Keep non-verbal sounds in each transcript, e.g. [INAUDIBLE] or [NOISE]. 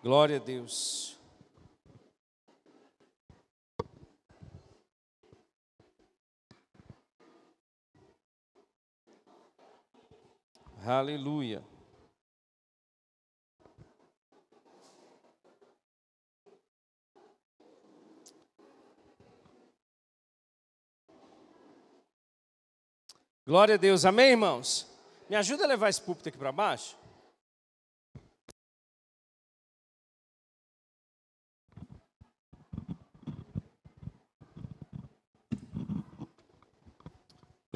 Glória a Deus. Aleluia. Glória a Deus, amém, irmãos? Me ajuda a levar esse púlpito aqui para baixo?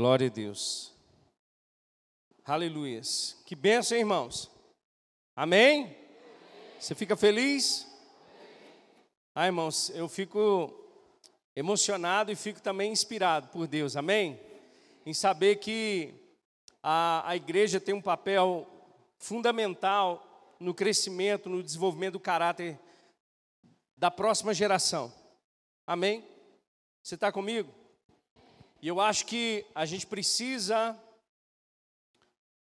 Glória a Deus. Aleluias. Que bênção, irmãos. Amém? Você fica feliz? Ah, irmãos, eu fico emocionado e fico também inspirado por Deus. Amém? Em saber que a, a igreja tem um papel fundamental no crescimento, no desenvolvimento do caráter da próxima geração. Amém? Você está comigo? E eu acho que a gente precisa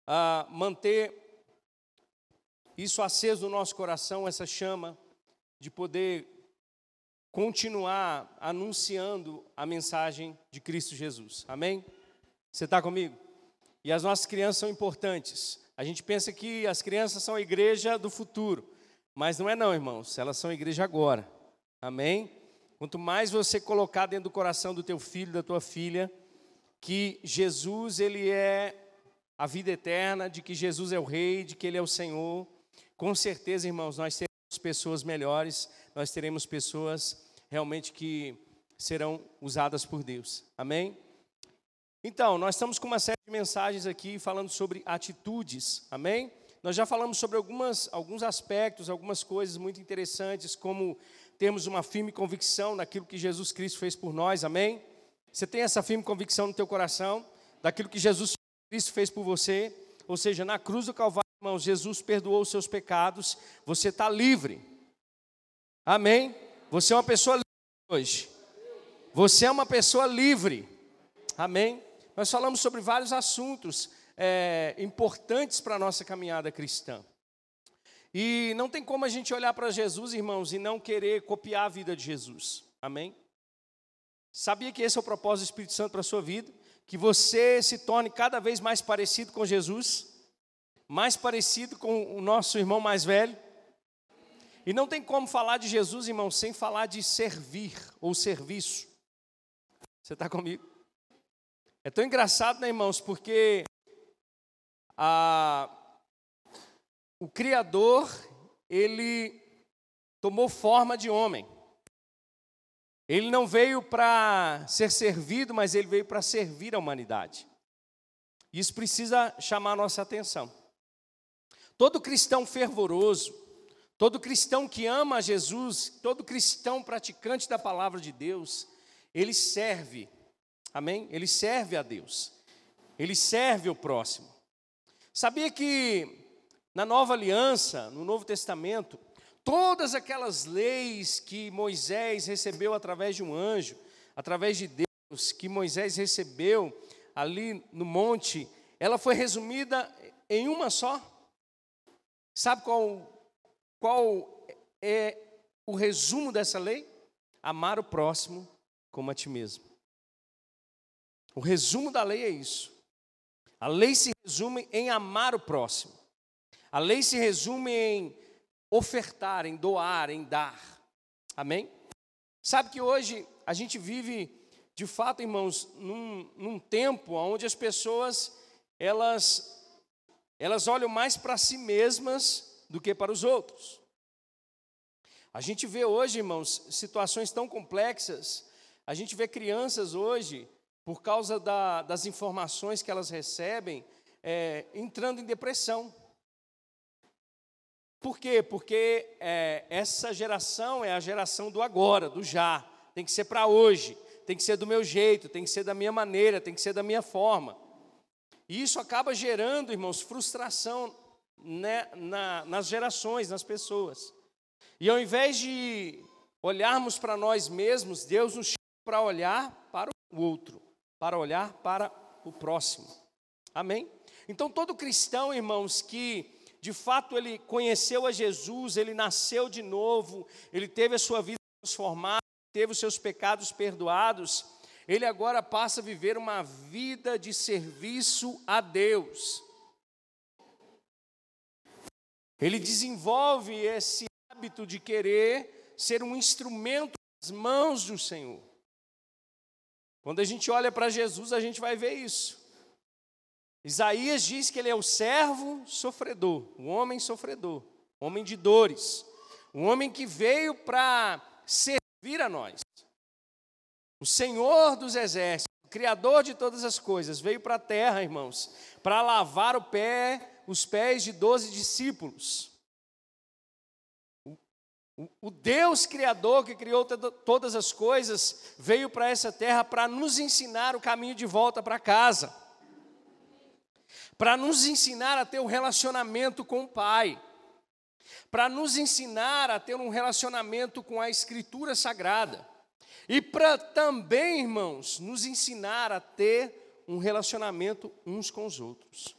uh, manter isso aceso no nosso coração, essa chama, de poder continuar anunciando a mensagem de Cristo Jesus. Amém? Você está comigo? E as nossas crianças são importantes. A gente pensa que as crianças são a igreja do futuro, mas não é não, irmãos. Elas são a igreja agora. Amém? Quanto mais você colocar dentro do coração do teu filho, da tua filha, que Jesus ele é a vida eterna, de que Jesus é o rei, de que ele é o Senhor, com certeza, irmãos, nós teremos pessoas melhores, nós teremos pessoas realmente que serão usadas por Deus. Amém? Então, nós estamos com uma série de mensagens aqui falando sobre atitudes. Amém? Nós já falamos sobre algumas, alguns aspectos, algumas coisas muito interessantes, como termos uma firme convicção naquilo que Jesus Cristo fez por nós, amém? Você tem essa firme convicção no teu coração daquilo que Jesus Cristo fez por você, ou seja, na cruz do Calvário, irmãos, Jesus perdoou os seus pecados, você está livre, amém? Você é uma pessoa livre hoje, você é uma pessoa livre, amém? Nós falamos sobre vários assuntos é, importantes para a nossa caminhada cristã. E não tem como a gente olhar para Jesus, irmãos, e não querer copiar a vida de Jesus. Amém? Sabia que esse é o propósito do Espírito Santo para a sua vida? Que você se torne cada vez mais parecido com Jesus, mais parecido com o nosso irmão mais velho. E não tem como falar de Jesus, irmão, sem falar de servir ou serviço. Você está comigo? É tão engraçado, né, irmãos, porque a, o Criador, ele tomou forma de homem. Ele não veio para ser servido, mas ele veio para servir a humanidade. Isso precisa chamar a nossa atenção. Todo cristão fervoroso, todo cristão que ama Jesus, todo cristão praticante da palavra de Deus, ele serve, amém? Ele serve a Deus, ele serve o próximo. Sabia que na nova aliança, no Novo Testamento, todas aquelas leis que Moisés recebeu através de um anjo, através de Deus, que Moisés recebeu ali no monte, ela foi resumida em uma só. Sabe qual, qual é o resumo dessa lei? Amar o próximo como a ti mesmo. O resumo da lei é isso. A lei se resume em amar o próximo. A lei se resume em ofertar, em doar, em dar. Amém? Sabe que hoje a gente vive, de fato, irmãos, num, num tempo onde as pessoas elas, elas olham mais para si mesmas do que para os outros. A gente vê hoje, irmãos, situações tão complexas. A gente vê crianças hoje, por causa da, das informações que elas recebem, é, entrando em depressão. Por quê? Porque é, essa geração é a geração do agora, do já. Tem que ser para hoje, tem que ser do meu jeito, tem que ser da minha maneira, tem que ser da minha forma. E isso acaba gerando, irmãos, frustração né, na, nas gerações, nas pessoas. E ao invés de olharmos para nós mesmos, Deus nos chama para olhar para o outro, para olhar para o próximo. Amém? Então, todo cristão, irmãos, que de fato ele conheceu a Jesus, ele nasceu de novo, ele teve a sua vida transformada, teve os seus pecados perdoados, ele agora passa a viver uma vida de serviço a Deus. Ele desenvolve esse hábito de querer ser um instrumento nas mãos do Senhor. Quando a gente olha para Jesus, a gente vai ver isso. Isaías diz que ele é o servo sofredor, o homem sofredor, homem de dores, um homem que veio para servir a nós. O Senhor dos exércitos, o Criador de todas as coisas, veio para a terra, irmãos, para lavar o pé, os pés de doze discípulos. O Deus Criador que criou todas as coisas veio para essa terra para nos ensinar o caminho de volta para casa, para nos ensinar a ter um relacionamento com o Pai, para nos ensinar a ter um relacionamento com a Escritura Sagrada, e para também, irmãos, nos ensinar a ter um relacionamento uns com os outros.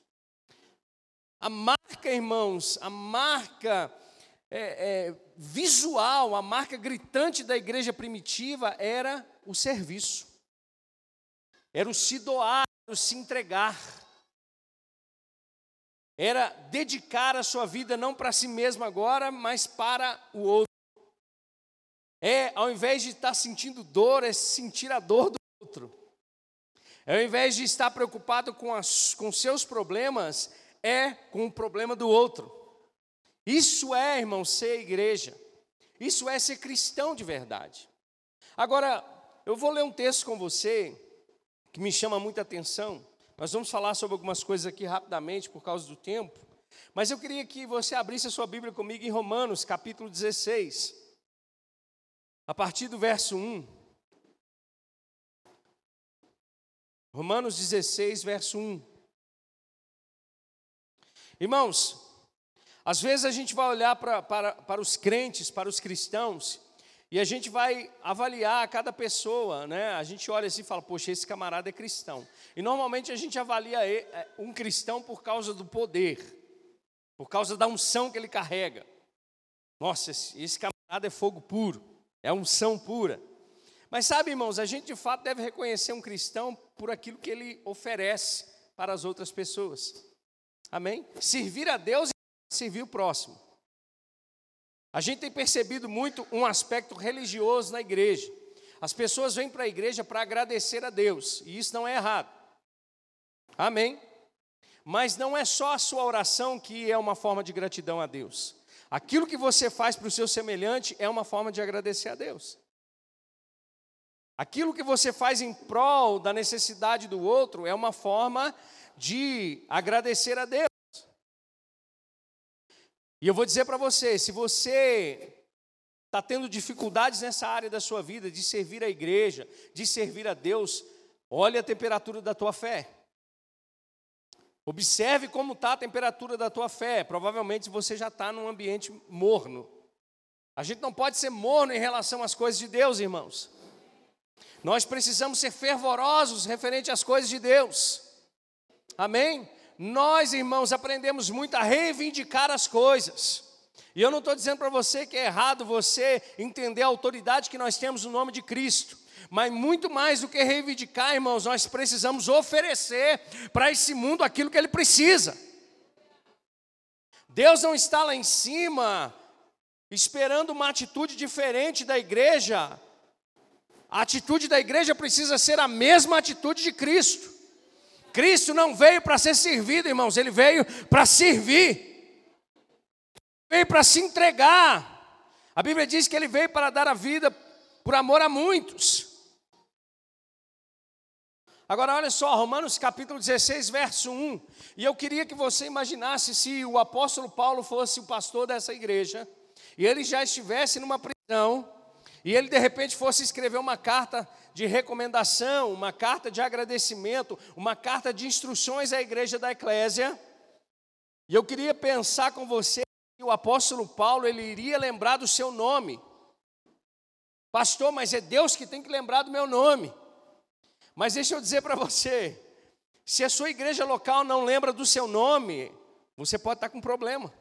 A marca, irmãos, a marca é, é, visual, a marca gritante da igreja primitiva era o serviço, era o se doar, o se entregar, era dedicar a sua vida não para si mesmo agora, mas para o outro. É, ao invés de estar sentindo dor, é sentir a dor do outro. É, ao invés de estar preocupado com, as, com seus problemas, é com o problema do outro. Isso é, irmão, ser igreja. Isso é ser cristão de verdade. Agora, eu vou ler um texto com você que me chama muita atenção. Nós vamos falar sobre algumas coisas aqui rapidamente por causa do tempo. Mas eu queria que você abrisse a sua Bíblia comigo em Romanos, capítulo 16. A partir do verso 1. Romanos 16, verso 1. Irmãos, às vezes a gente vai olhar para, para, para os crentes, para os cristãos, e a gente vai avaliar cada pessoa, né? A gente olha assim e fala, poxa, esse camarada é cristão. E normalmente a gente avalia é, um cristão por causa do poder, por causa da unção que ele carrega. Nossa, esse camarada é fogo puro, é unção pura. Mas sabe, irmãos, a gente de fato deve reconhecer um cristão por aquilo que ele oferece para as outras pessoas. Amém? Servir a Deus servir o próximo. A gente tem percebido muito um aspecto religioso na igreja. As pessoas vêm para a igreja para agradecer a Deus, e isso não é errado. Amém? Mas não é só a sua oração que é uma forma de gratidão a Deus. Aquilo que você faz para o seu semelhante é uma forma de agradecer a Deus. Aquilo que você faz em prol da necessidade do outro é uma forma de agradecer a Deus. E eu vou dizer para você: se você está tendo dificuldades nessa área da sua vida, de servir a igreja, de servir a Deus, olhe a temperatura da tua fé. Observe como está a temperatura da tua fé. Provavelmente você já está num ambiente morno. A gente não pode ser morno em relação às coisas de Deus, irmãos. Nós precisamos ser fervorosos referente às coisas de Deus. Amém? Nós, irmãos, aprendemos muito a reivindicar as coisas. E eu não estou dizendo para você que é errado você entender a autoridade que nós temos no nome de Cristo. Mas muito mais do que reivindicar, irmãos, nós precisamos oferecer para esse mundo aquilo que ele precisa. Deus não está lá em cima esperando uma atitude diferente da igreja. A atitude da igreja precisa ser a mesma atitude de Cristo. Cristo não veio para ser servido, irmãos, ele veio para servir, veio para se entregar. A Bíblia diz que ele veio para dar a vida por amor a muitos. Agora, olha só, Romanos capítulo 16, verso 1. E eu queria que você imaginasse se o apóstolo Paulo fosse o pastor dessa igreja, e ele já estivesse numa prisão, e ele de repente fosse escrever uma carta de recomendação, uma carta de agradecimento, uma carta de instruções à igreja da Eclésia. E eu queria pensar com você que o apóstolo Paulo ele iria lembrar do seu nome. Pastor, mas é Deus que tem que lembrar do meu nome. Mas deixa eu dizer para você, se a sua igreja local não lembra do seu nome, Você pode estar com problema.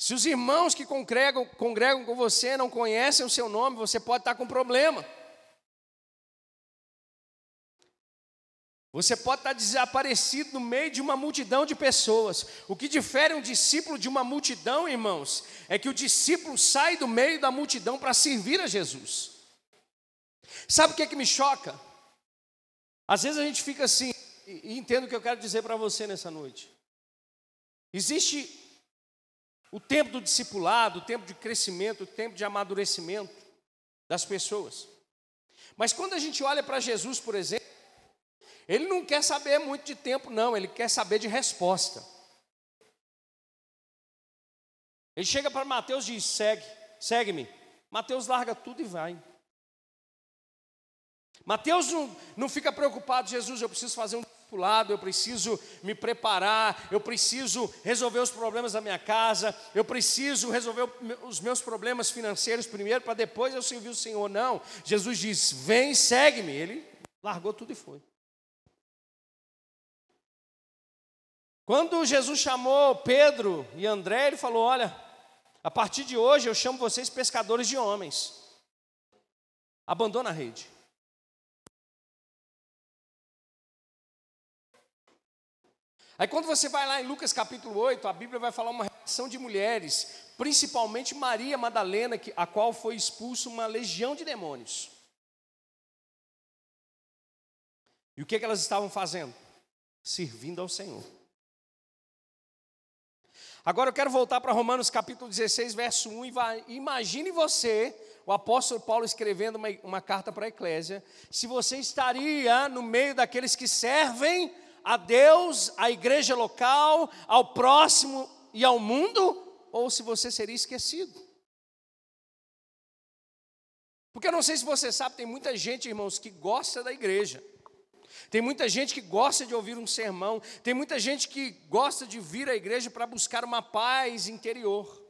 Se os irmãos que congregam, congregam com você não conhecem o seu nome, você pode estar com problema. Você pode estar desaparecido no meio de uma multidão de pessoas. O que difere um discípulo de uma multidão, irmãos, é que o discípulo sai do meio da multidão para servir a Jesus. Sabe o que, é que me choca? Às vezes a gente fica assim, e entendo o que eu quero dizer para você nessa noite. Existe o tempo do discipulado, o tempo de crescimento, o tempo de amadurecimento das pessoas. Mas quando a gente olha para Jesus, por exemplo, ele não quer saber muito de tempo, não, ele quer saber de resposta. Ele chega para Mateus e diz: segue, segue-me. Mateus larga tudo e vai. Mateus não, não fica preocupado, Jesus, eu preciso fazer um discipulado, eu preciso me preparar, eu preciso resolver os problemas da minha casa, eu preciso resolver os meus problemas financeiros primeiro, para depois eu servir o Senhor. Não, Jesus diz: vem, segue-me. Ele largou tudo e foi. Quando Jesus chamou Pedro e André, ele falou: Olha, a partir de hoje eu chamo vocês pescadores de homens. Abandona a rede. Aí quando você vai lá em Lucas capítulo 8, a Bíblia vai falar uma relação de mulheres, principalmente Maria Madalena, a qual foi expulso uma legião de demônios. E o que, que elas estavam fazendo? Servindo ao Senhor. Agora eu quero voltar para Romanos capítulo 16, verso 1, e vai, imagine você, o apóstolo Paulo escrevendo uma, uma carta para a eclésia, se você estaria no meio daqueles que servem a Deus, à igreja local, ao próximo e ao mundo, ou se você seria esquecido. Porque eu não sei se você sabe, tem muita gente, irmãos, que gosta da igreja. Tem muita gente que gosta de ouvir um sermão, tem muita gente que gosta de vir à igreja para buscar uma paz interior.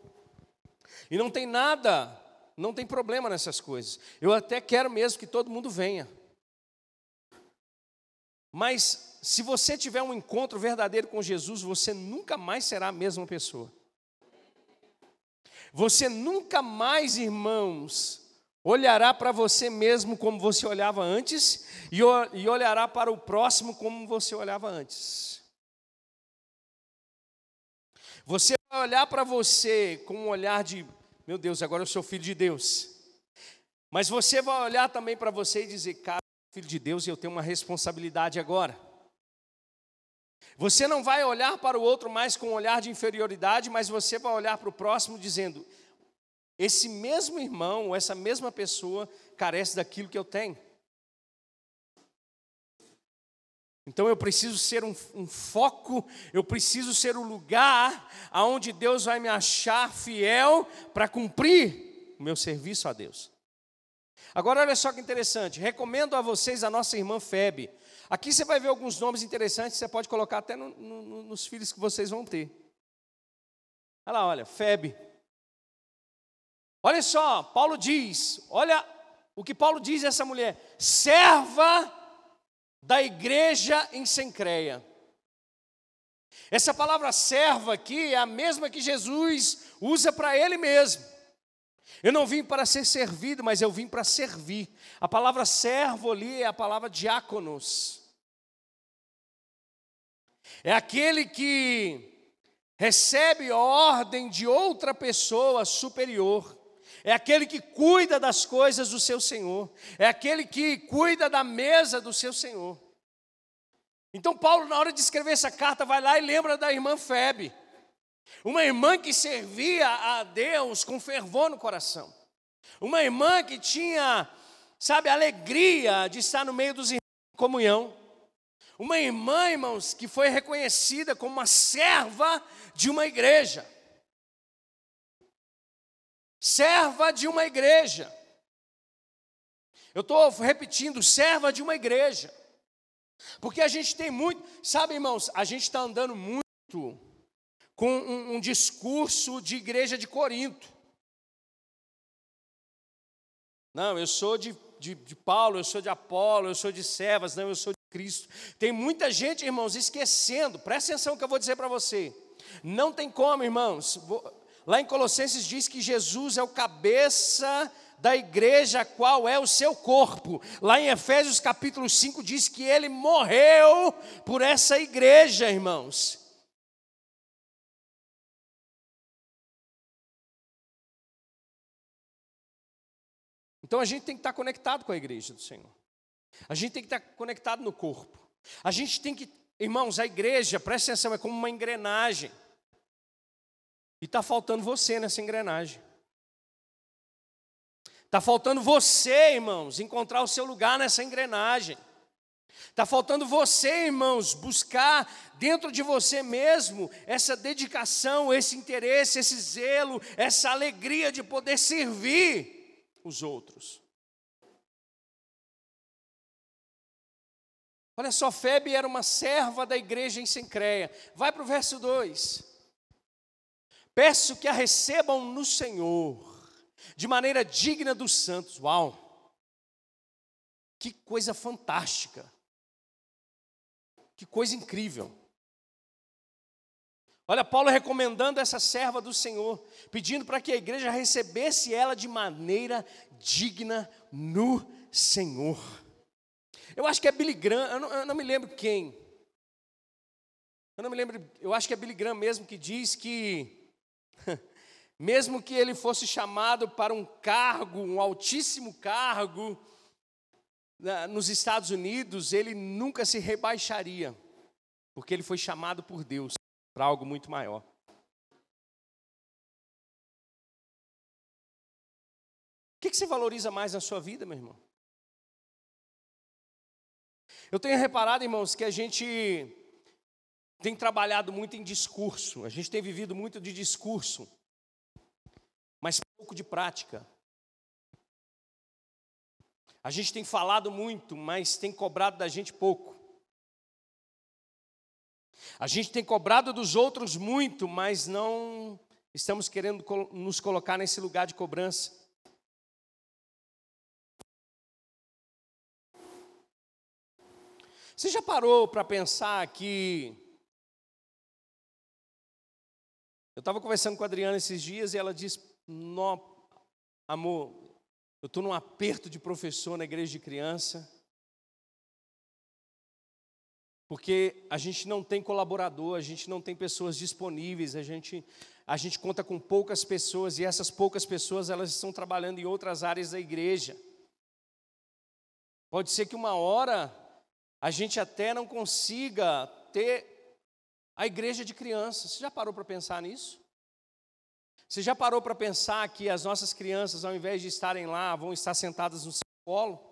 E não tem nada, não tem problema nessas coisas. Eu até quero mesmo que todo mundo venha. Mas se você tiver um encontro verdadeiro com Jesus, você nunca mais será a mesma pessoa. Você nunca mais, irmãos, olhará para você mesmo como você olhava antes e olhará para o próximo como você olhava antes. Você vai olhar para você com um olhar de, meu Deus, agora eu sou filho de Deus. Mas você vai olhar também para você e dizer, cara, filho de Deus, e eu tenho uma responsabilidade agora. Você não vai olhar para o outro mais com um olhar de inferioridade, mas você vai olhar para o próximo dizendo: esse mesmo irmão, ou essa mesma pessoa, carece daquilo que eu tenho. Então eu preciso ser um, um, foco, eu preciso ser o lugar aonde Deus vai me achar fiel para cumprir o meu serviço a Deus. Agora olha só que interessante, recomendo a vocês a nossa irmã Febe. Aqui você vai ver alguns nomes interessantes, você pode colocar até no, no, nos filhos que vocês vão ter. Olha lá, olha, Febe. Olha só, Paulo diz, olha o que Paulo diz a essa mulher: serva da igreja em Sencreia. Essa palavra serva aqui é a mesma que Jesus usa para ele mesmo. Eu não vim para ser servido, mas eu vim para servir. A palavra servo ali é a palavra diáconos. É aquele que recebe ordem de outra pessoa superior é aquele que cuida das coisas do seu Senhor, é aquele que cuida da mesa do seu Senhor. Então, Paulo, na hora de escrever essa carta, vai lá e lembra da irmã Febe, uma irmã que servia a Deus com fervor no coração, uma irmã que tinha, sabe, alegria de estar no meio dos irmãos em comunhão, uma irmã, irmãos, que foi reconhecida como uma serva de uma igreja serva de uma igreja. Eu estou repetindo, serva de uma igreja. Porque a gente tem muito, sabe, irmãos, a gente está andando muito com um, um, discurso de igreja de Corinto. Não, eu sou de, de, de Paulo, eu sou de Apolo, eu sou de Servas, não, eu sou de Cristo. Tem muita gente, irmãos, esquecendo, presta atenção que eu vou dizer para você. Não tem como, irmãos. Lá em Colossenses diz que Jesus é o cabeça da igreja, qual é o seu corpo. Lá em Efésios capítulo 5 diz que ele morreu por essa igreja, irmãos. Então a gente tem que estar conectado com a igreja do Senhor. A gente tem que estar conectado no corpo. A gente tem que, irmãos, a igreja, presta atenção, é como uma engrenagem. E está faltando você nessa engrenagem. Está faltando você, irmãos, encontrar o seu lugar nessa engrenagem. Está faltando você, irmãos, buscar dentro de você mesmo essa dedicação, esse interesse, esse zelo, essa alegria de poder servir os outros. Olha só, Febe era uma serva da igreja em Sencreia. Vai para o verso 2. Peço que a recebam no Senhor de maneira digna dos santos. Uau! Que coisa fantástica. Que coisa incrível. Olha, Paulo recomendando essa serva do Senhor, pedindo para que a igreja recebesse ela de maneira digna no Senhor. Eu acho que é Billy Graham, eu não, eu não me lembro quem. Eu não me lembro, eu acho que é Billy Graham mesmo que diz que [LAUGHS] mesmo que ele fosse chamado para um cargo, um altíssimo cargo, nos Estados Unidos, ele nunca se rebaixaria, porque ele foi chamado por Deus para algo muito maior. O que, você valoriza mais na sua vida, meu irmão? Eu tenho reparado, irmãos, que a gente tem trabalhado muito em discurso, a gente tem vivido muito de discurso mas pouco de prática. A gente tem falado muito, mas tem cobrado da gente pouco. A gente tem cobrado dos outros muito, mas não estamos querendo nos colocar nesse lugar de cobrança. Você já parou para pensar que. Eu estava conversando com a Adriana esses dias e ela disse: amor, eu estou num aperto de professor na igreja de criança. Porque a gente não tem colaborador, a gente não tem pessoas disponíveis, a gente, a gente conta com poucas pessoas e essas poucas pessoas elas estão trabalhando em outras áreas da igreja. Pode ser que uma hora a gente até não consiga ter a igreja de crianças. Você já parou para pensar nisso? Você já parou para pensar que as nossas crianças, ao invés de estarem lá, vão estar sentadas no seu colo?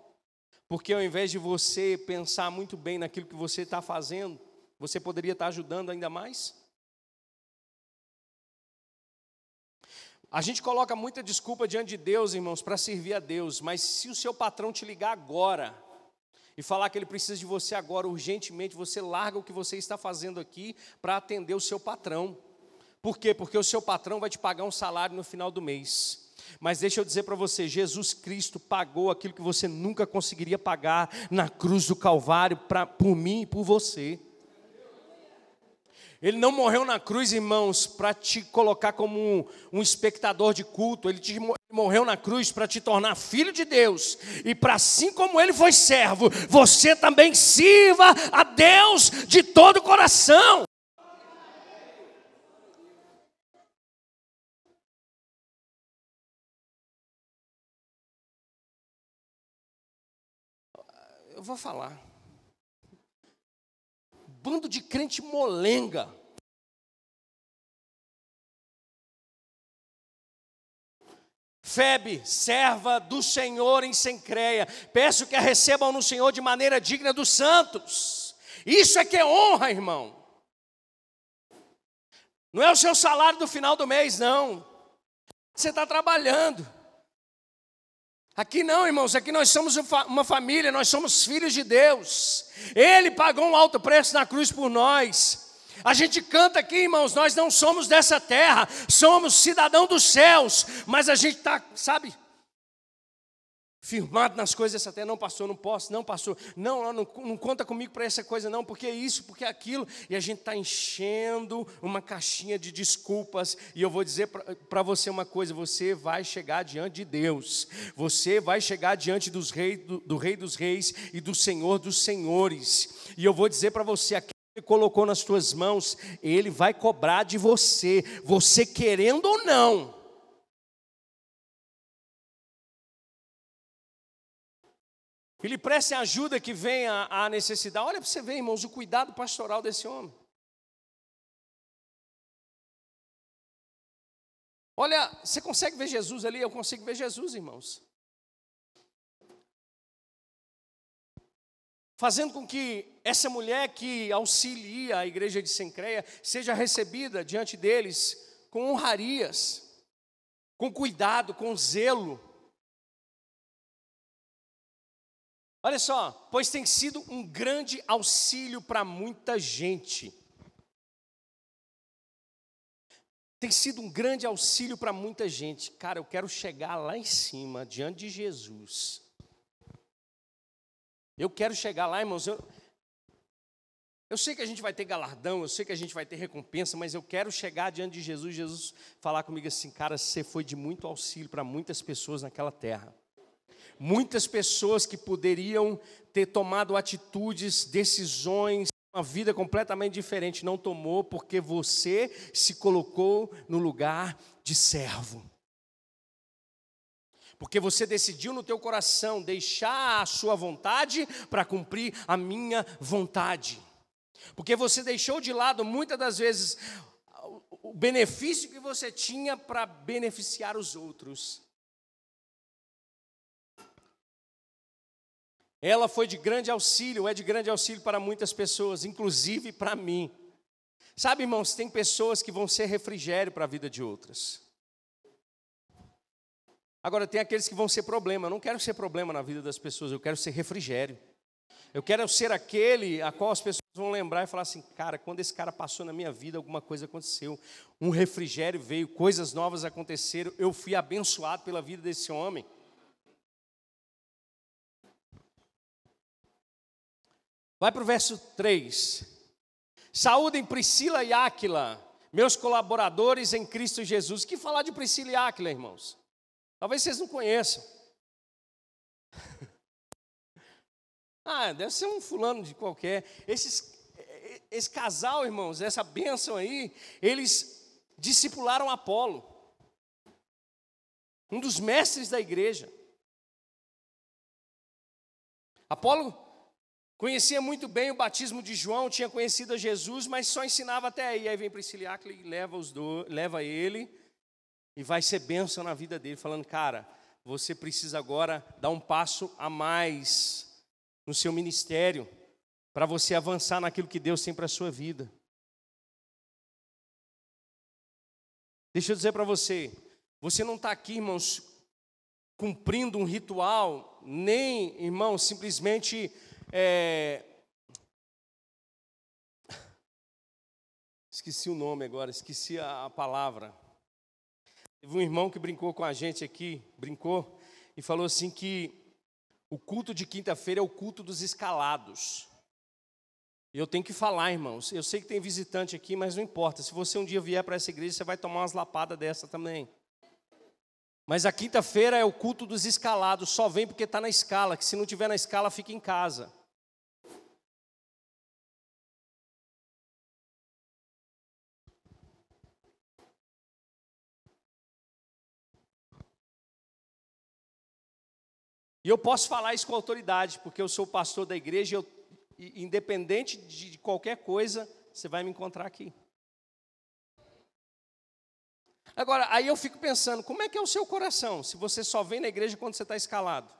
Porque ao invés de você pensar muito bem naquilo que você está fazendo, você poderia estar ajudando ainda mais? A gente coloca muita desculpa diante de Deus, irmãos, para servir a Deus, mas se o seu patrão te ligar agora e falar que ele precisa de você agora urgentemente, você larga o que você está fazendo aqui para atender o seu patrão. Por quê? Porque o seu patrão vai te pagar um salário no final do mês. Mas deixa eu dizer para você, Jesus Cristo pagou aquilo que você nunca conseguiria pagar na cruz do Calvário pra, por mim e por você. Ele não morreu na cruz, irmãos, para te colocar como um, um, espectador de culto. Ele, te, morreu na cruz para te tornar filho de Deus. E para assim como ele foi servo, você também sirva a Deus de todo o coração. Eu vou falar. Bando de crente molenga. Febe, serva do Senhor em Sencreia, peço que a recebam no Senhor de maneira digna dos santos. Isso é que é honra, irmão. Não é o seu salário do final do mês, não. Você está trabalhando. Aqui não, irmãos, aqui nós somos uma família, nós somos filhos de Deus. Ele pagou um alto preço na cruz por nós. A gente canta aqui, irmãos, nós não somos dessa terra, somos cidadão dos céus, mas a gente está, sabe? Firmado nas coisas dessa terra. Não, pastor, não posso, não, pastor. Não, não, não conta comigo para essa coisa, não, porque é isso, porque é aquilo. E a gente está enchendo uma caixinha de desculpas. E eu vou dizer para você uma coisa: você vai chegar diante de Deus, você vai chegar diante dos rei, do, do Rei dos Reis e do Senhor dos Senhores. E eu vou dizer para você: aquilo que colocou nas tuas mãos, Ele vai cobrar de você, você querendo ou não. Ele preste a ajuda que vem à necessidade. Olha para você ver, irmãos, o cuidado pastoral desse homem. Olha, você consegue ver Jesus ali? Eu consigo ver Jesus, irmãos. Fazendo com que essa mulher que auxilia a igreja de Sencreia seja recebida diante deles com honrarias, com cuidado, com zelo. Olha só, pois tem sido um grande auxílio para muita gente. Tem sido um grande auxílio para muita gente. Cara, eu quero chegar lá em cima, diante de Jesus. Eu quero chegar lá, irmãos. Eu, eu sei que a gente vai ter galardão, eu sei que a gente vai ter recompensa, mas eu quero chegar diante de Jesus, Jesus falar comigo assim, cara, você foi de muito auxílio para muitas pessoas naquela terra muitas pessoas que poderiam ter tomado atitudes, decisões, uma vida completamente diferente, não tomou porque você se colocou no lugar de servo. Porque você decidiu no teu coração deixar a sua vontade para cumprir a minha vontade. Porque você deixou de lado muitas das vezes o benefício que você tinha para beneficiar os outros. Ela foi de grande auxílio, é de grande auxílio para muitas pessoas, inclusive para mim. Sabe, irmãos, tem pessoas que vão ser refrigério para a vida de outras. Agora, tem aqueles que vão ser problema. Eu não quero ser problema na vida das pessoas, eu quero ser refrigério. Eu quero ser aquele a qual as pessoas vão lembrar e falar assim: cara, quando esse cara passou na minha vida, alguma coisa aconteceu. Um refrigério veio, coisas novas aconteceram. Eu fui abençoado pela vida desse homem. Vai para o verso 3. Saúdem Priscila e Áquila, meus colaboradores em Cristo Jesus. Que falar de Priscila e Áquila, irmãos? Talvez vocês não conheçam. [LAUGHS] ah, deve ser um fulano de qualquer. Esses, esse casal, irmãos, essa bênção aí, eles discipularam Apolo, um dos mestres da igreja. Apolo Conhecia muito bem o batismo de João, tinha conhecido a Jesus, mas só ensinava até aí. Aí vem Priscila e leva, os do, leva ele e vai ser bênção na vida dele, falando: cara, você precisa agora dar um passo a mais no seu ministério, para você avançar naquilo que Deus tem para a sua vida. Deixa eu dizer para você, você não está aqui, irmãos, cumprindo um ritual, nem, irmão, simplesmente é... Esqueci o nome agora, esqueci a, a palavra. Teve um irmão que brincou com a gente aqui, brincou, e falou assim que o culto de quinta-feira é o culto dos escalados. E eu tenho que falar, irmãos. Eu sei que tem visitante aqui, mas não importa. Se você um dia vier para essa igreja, você vai tomar umas lapadas dessa também. Mas a quinta-feira é o culto dos escalados. Só vem porque está na escala. Que se não tiver na escala, fica em casa. E eu posso falar isso com autoridade, porque eu sou pastor da igreja e, eu, independente de qualquer coisa, você vai me encontrar aqui. Agora, aí eu fico pensando, como é que é o seu coração, se você só vem na igreja quando você está escalado?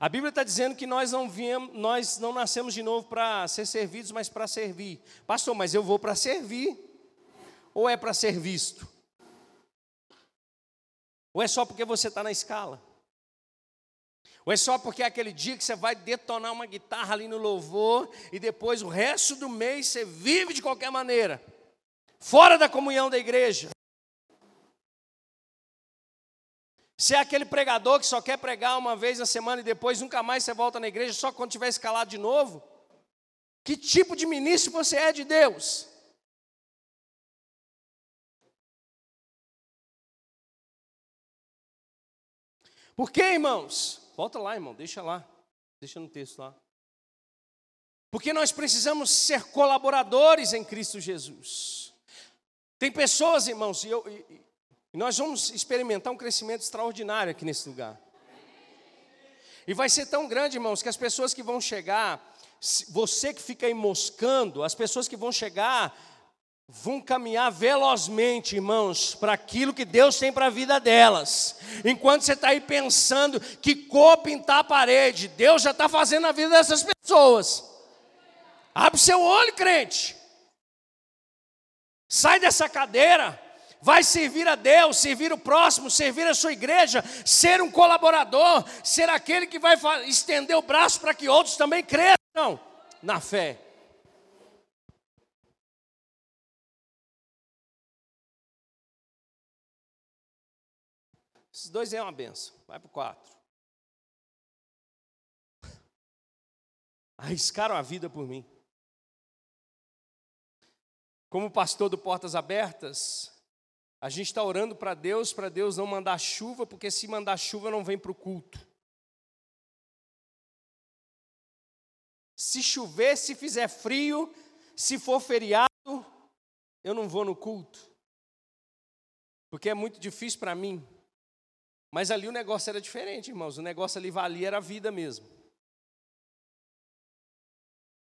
A Bíblia está dizendo que nós não viemos, nós não nascemos de novo para ser servidos, mas para servir. Pastor, mas eu vou para servir, ou é para ser visto? Ou é só porque você está na escala? Ou é só porque é aquele dia que você vai detonar uma guitarra ali no louvor e depois o resto do mês você vive de qualquer maneira, fora da comunhão da igreja. Você é aquele pregador que só quer pregar uma vez na semana e depois nunca mais você volta na igreja, só quando tiver escalado de novo? Que tipo de ministro você é de Deus? Por quê, irmãos? Volta lá, irmão, deixa lá. Deixa no texto lá. Porque nós precisamos ser colaboradores em Cristo Jesus. Tem pessoas, irmãos, e, eu, e, e nós vamos experimentar um crescimento extraordinário aqui nesse lugar. E vai ser tão grande, irmãos, que as pessoas que vão chegar, você que fica aí moscando, as pessoas que vão chegar vão caminhar velozmente, irmãos, para aquilo que Deus tem para a vida delas. Enquanto você está aí pensando que cor pintar a parede, Deus já está fazendo a vida dessas pessoas. Abre seu olho, crente. Sai dessa cadeira. Vai servir a Deus, servir o próximo, servir a sua igreja, ser um colaborador, ser aquele que vai estender o braço para que outros também cresçam na fé. Esses dois é uma benção. Vai para o quatro. [LAUGHS] Arriscaram a vida por mim. Como pastor do Portas Abertas, a gente está orando para Deus, para Deus não mandar chuva, porque se mandar chuva não vem para o culto. Se chover, se fizer frio, se for feriado, eu não vou no culto. Porque é muito difícil para mim mas ali o negócio era diferente, irmãos. O negócio ali valia era a vida mesmo.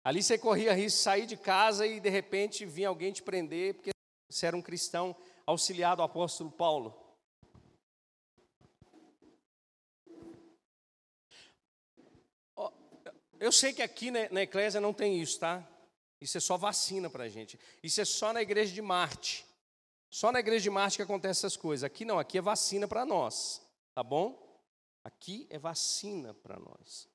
Ali você corria risco de sair de casa e de repente vinha alguém te prender, porque você era um cristão auxiliado do apóstolo Paulo. Eu sei que aqui na Eclésia não tem isso, tá? Isso é só vacina para a gente. Isso é só na igreja de Marte. Só na igreja de Marte que acontece essas coisas. Aqui não, aqui é vacina para nós. Tá bom? Aqui é vacina para nós.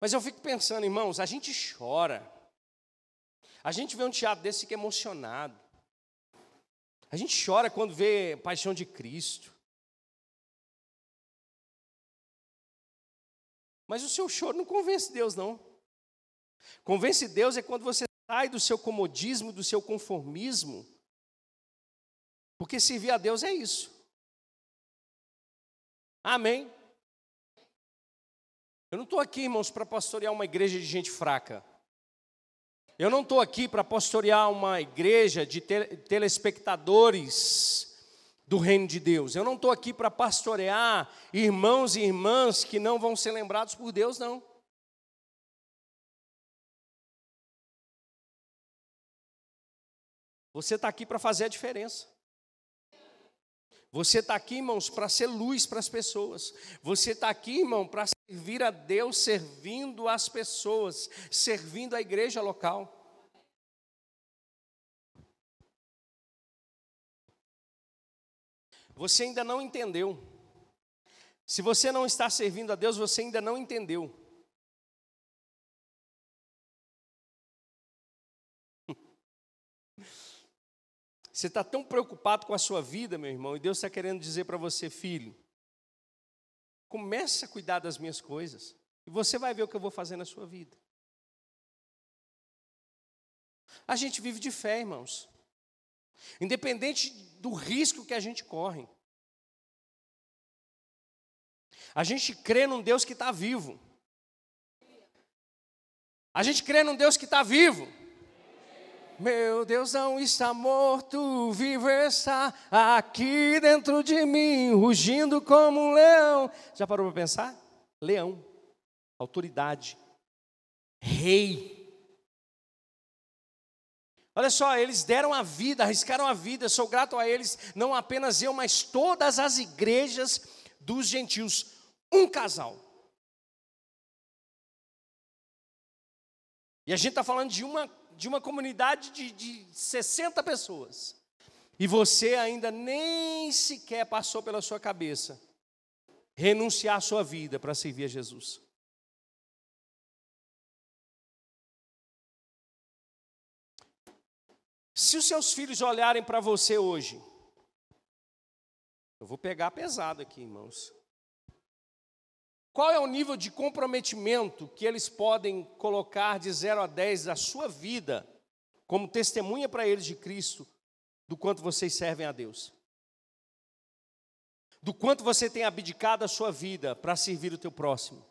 Mas eu fico pensando, irmãos, a gente chora. A gente vê um teatro desse e fica emocionado. A gente chora quando vê Paixão de Cristo. Mas o seu choro não convence Deus, não. Convence Deus é quando você sai do seu comodismo, do seu conformismo porque servir a Deus é isso. Amém? Eu não estou aqui, irmãos, para pastorear uma igreja de gente fraca. Eu não estou aqui para pastorear uma igreja de telespectadores do reino de Deus. Eu não estou aqui para pastorear irmãos e irmãs que não vão ser lembrados por Deus, não. Você está aqui para fazer a diferença. Você está aqui, irmãos, para ser luz para as pessoas. Você está aqui, irmão, para servir a Deus, servindo as pessoas, servindo a igreja local. Você ainda não entendeu. Se você não está servindo a Deus, você ainda não entendeu. Você está tão preocupado com a sua vida, meu irmão, e Deus está querendo dizer para você, filho, comece a cuidar das minhas coisas, e você vai ver o que eu vou fazer na sua vida. A gente vive de fé, irmãos, independente do risco que a gente corre. A gente crê num Deus que está vivo. A gente crê num Deus que está vivo. Meu Deus não está morto, vivo está aqui dentro de mim, rugindo como um leão. Já parou para pensar? Leão, autoridade, rei. Olha só, eles deram a vida, arriscaram a vida, sou grato a eles, não apenas eu, mas todas as igrejas dos gentios. Um casal. E a gente está falando de uma de uma comunidade de, de 60 pessoas, e você ainda nem sequer passou pela sua cabeça renunciar a sua vida para servir a Jesus. Se os seus filhos olharem para você hoje Eu vou pegar pesado aqui, irmãos. Qual é o nível de comprometimento que eles podem colocar de 0 a 10 da sua vida como testemunha para eles de Cristo, do quanto vocês servem a Deus? Do quanto você tem abdicado a sua vida para servir o teu próximo?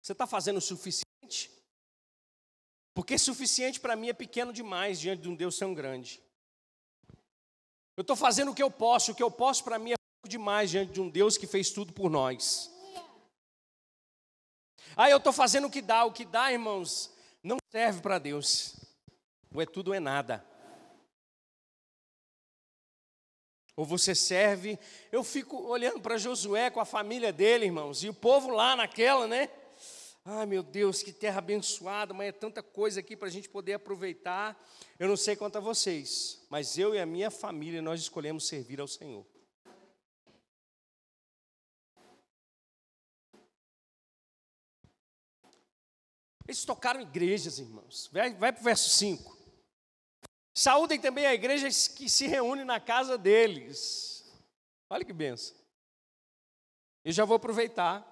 Você está fazendo o suficiente? Porque suficiente para mim é pequeno demais diante de um Deus tão grande. Eu estou fazendo o que eu posso, o que eu posso para mim é pouco demais diante de um Deus que fez tudo por nós. Ah, eu estou fazendo o que dá, o que dá, irmãos, não serve para Deus. Ou é tudo ou é nada. Ou você serve. Eu fico olhando para Josué com a família dele, irmãos, e o povo lá naquela, né? Ai meu Deus, que terra abençoada, mas é tanta coisa aqui para a gente poder aproveitar. Eu não sei quanto a vocês, mas eu e a minha família, nós escolhemos servir ao Senhor. Eles tocaram igrejas, irmãos. Vai, vai para o verso 5. Saúdem também a igreja que se reúne na casa deles. Olha que benção. Eu já vou aproveitar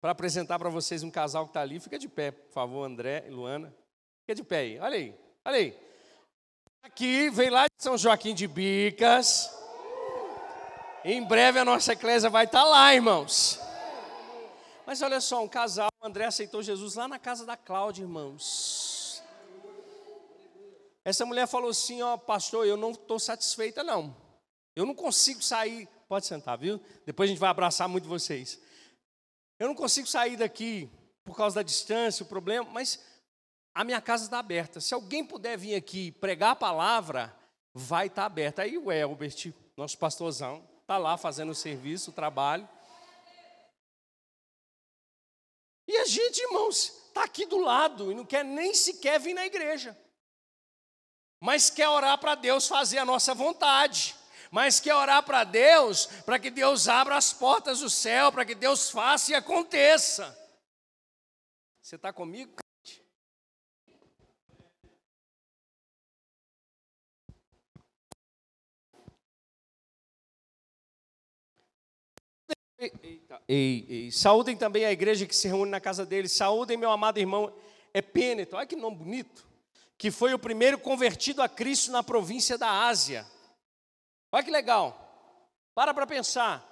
para apresentar para vocês um casal que está ali. Fica de pé, por favor, André e Luana. Fica de pé aí. Olha aí, olha aí. Aqui, vem lá de São Joaquim de Bicas. Em breve a nossa eclésia vai estar tá lá, irmãos. Mas olha só, um casal, o André aceitou Jesus lá na casa da Cláudia, irmãos. Essa mulher falou assim: Ó, pastor, eu não estou satisfeita, não. Eu não consigo sair. Pode sentar, viu? Depois a gente vai abraçar muito vocês. Eu não consigo sair daqui por causa da distância, o problema, mas a minha casa está aberta. Se alguém puder vir aqui pregar a palavra, vai estar tá aberta. Aí o Elbert, nosso pastorzão, está lá fazendo o serviço, o trabalho. E a gente, irmãos, está aqui do lado e não quer nem sequer vir na igreja. Mas quer orar para Deus fazer a nossa vontade mas quer orar para Deus, para que Deus abra as portas do céu, para que Deus faça e aconteça. Você está comigo? Eita, ei, ei. Saúdem também a igreja que se reúne na casa dele. Saúdem meu amado irmão Epêneto. Olha que nome bonito. Que foi o primeiro convertido a Cristo na província da Ásia. Olha que legal. Para para pensar.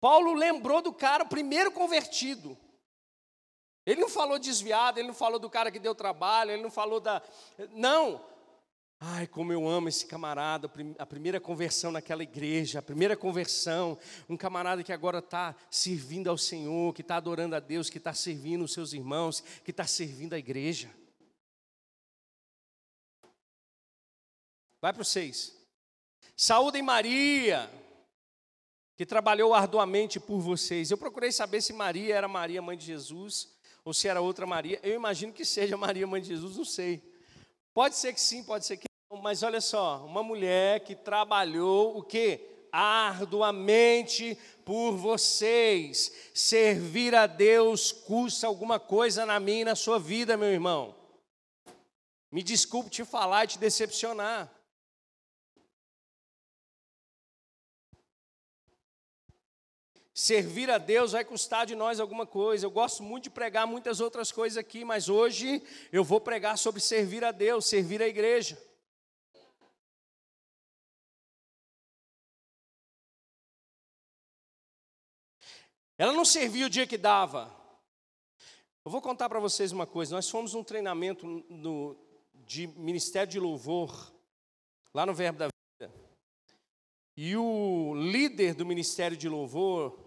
Paulo lembrou do cara, o primeiro convertido. Ele não falou desviado, ele não falou do cara que deu trabalho, ele não falou da. Não. Ai, como eu amo esse camarada, a primeira conversão naquela igreja, a primeira conversão, um camarada que agora está servindo ao Senhor, que está adorando a Deus, que está servindo os seus irmãos, que está servindo a igreja. Vai para o seis. Saúdem Maria, que trabalhou arduamente por vocês. Eu procurei saber se Maria era Maria, mãe de Jesus, ou se era outra Maria. Eu imagino que seja Maria, mãe de Jesus, não sei. Pode ser que sim, pode ser que não, mas olha só, uma mulher que trabalhou o quê? Arduamente por vocês. Servir a Deus custa alguma coisa na minha e na sua vida, meu irmão. Me desculpe te falar e te decepcionar. Servir a Deus vai custar de nós alguma coisa. Eu gosto muito de pregar muitas outras coisas aqui, mas hoje eu vou pregar sobre servir a Deus, servir a igreja. Ela não servia o dia que dava. Eu vou contar para vocês uma coisa. Nós fomos num treinamento no, de ministério de louvor, lá no Verbo da Vida. E o líder do ministério de louvor,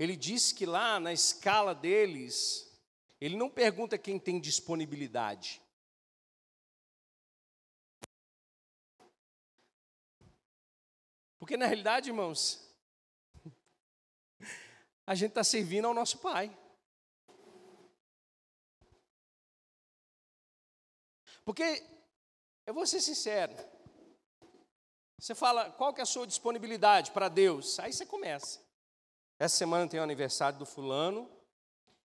ele diz que lá na escala deles, ele não pergunta quem tem disponibilidade. Porque na realidade, irmãos, a gente está servindo ao nosso Pai. Porque, eu vou ser sincero, você fala, qual que é a sua disponibilidade para Deus? Aí você começa. Essa semana tem o aniversário do fulano,